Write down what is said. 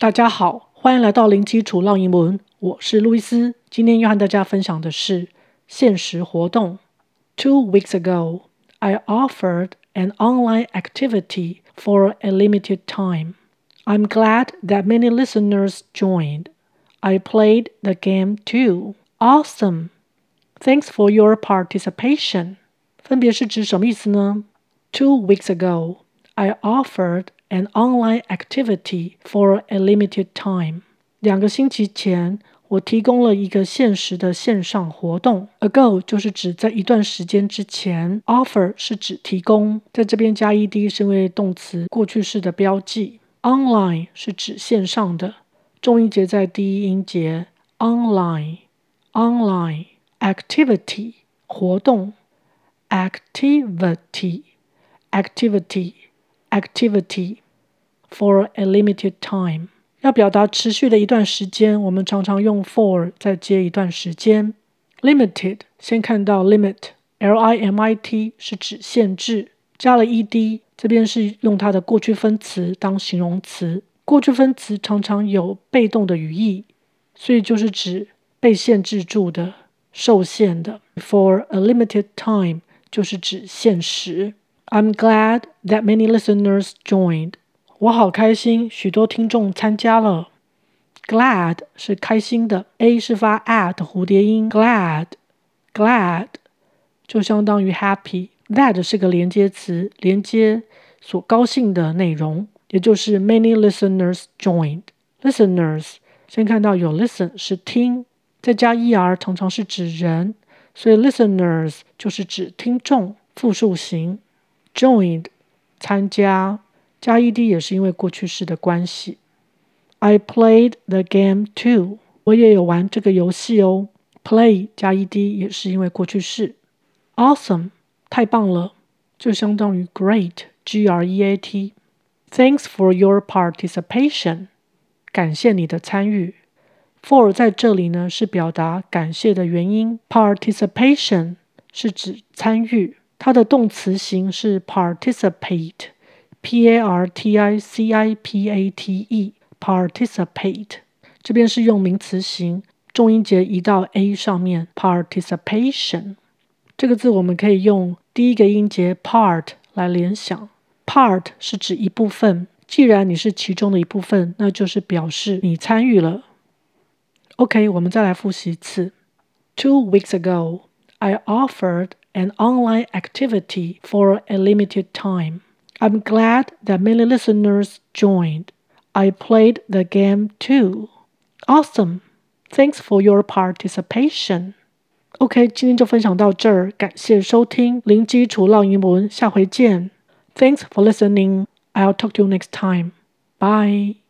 大家好，欢迎来到零基础绕英文，我是路易斯。今天要和大家分享的是限时活动。Two weeks ago, I offered an online activity for a limited time. I'm glad that many listeners joined. I played the game too. Awesome! Thanks for your participation. 分别是指什么意思呢？Two weeks ago, I offered An online activity for a limited time。两个星期前，我提供了一个限时的线上活动。Ago 就是指在一段时间之前，offer 是指提供，在这边加 ed 是因为动词过去式的标记。Online 是指线上的，重音节在第一音节。Online online activity 活动 activity activity activity for a limited time，要表达持续的一段时间，我们常常用 for 再接一段时间。Limited 先看到 limit，l i m i t 是指限制，加了 e d，这边是用它的过去分词当形容词。过去分词常常有被动的语义，所以就是指被限制住的、受限的。For a limited time 就是指限时。I'm glad that many listeners joined. 我好开心，许多听众参加了。Glad 是开心的，A 是发 a 的蝴蝶音。Glad，glad 就相当于 happy。That 是个连接词，连接所高兴的内容，也就是 many listeners joined。Listeners 先看到有 listen 是听，再加 er 通常是指人，所以 listeners 就是指听众，复数形。Joined 参加加 ed 也是因为过去式的关系。I played the game too，我也有玩这个游戏哦。Play 加 ed 也是因为过去式。Awesome 太棒了，就相当于 great，g r e a t。Thanks for your participation，感谢你的参与。For 在这里呢是表达感谢的原因。Participation 是指参与。它的动词形是 participate，p a r t i c i p a t e，participate。这边是用名词形，重音节移到 a 上面，participation。这个字我们可以用第一个音节 part 来联想，part 是指一部分。既然你是其中的一部分，那就是表示你参与了。OK，我们再来复习一次。Two weeks ago, I offered an online activity for a limited time. I'm glad that many listeners joined. I played the game too. Awesome! Thanks for your participation. OK，今天就分享到这儿，感谢收听零基础绕英文，下回见。Thanks for listening. I'll talk to you next time. Bye.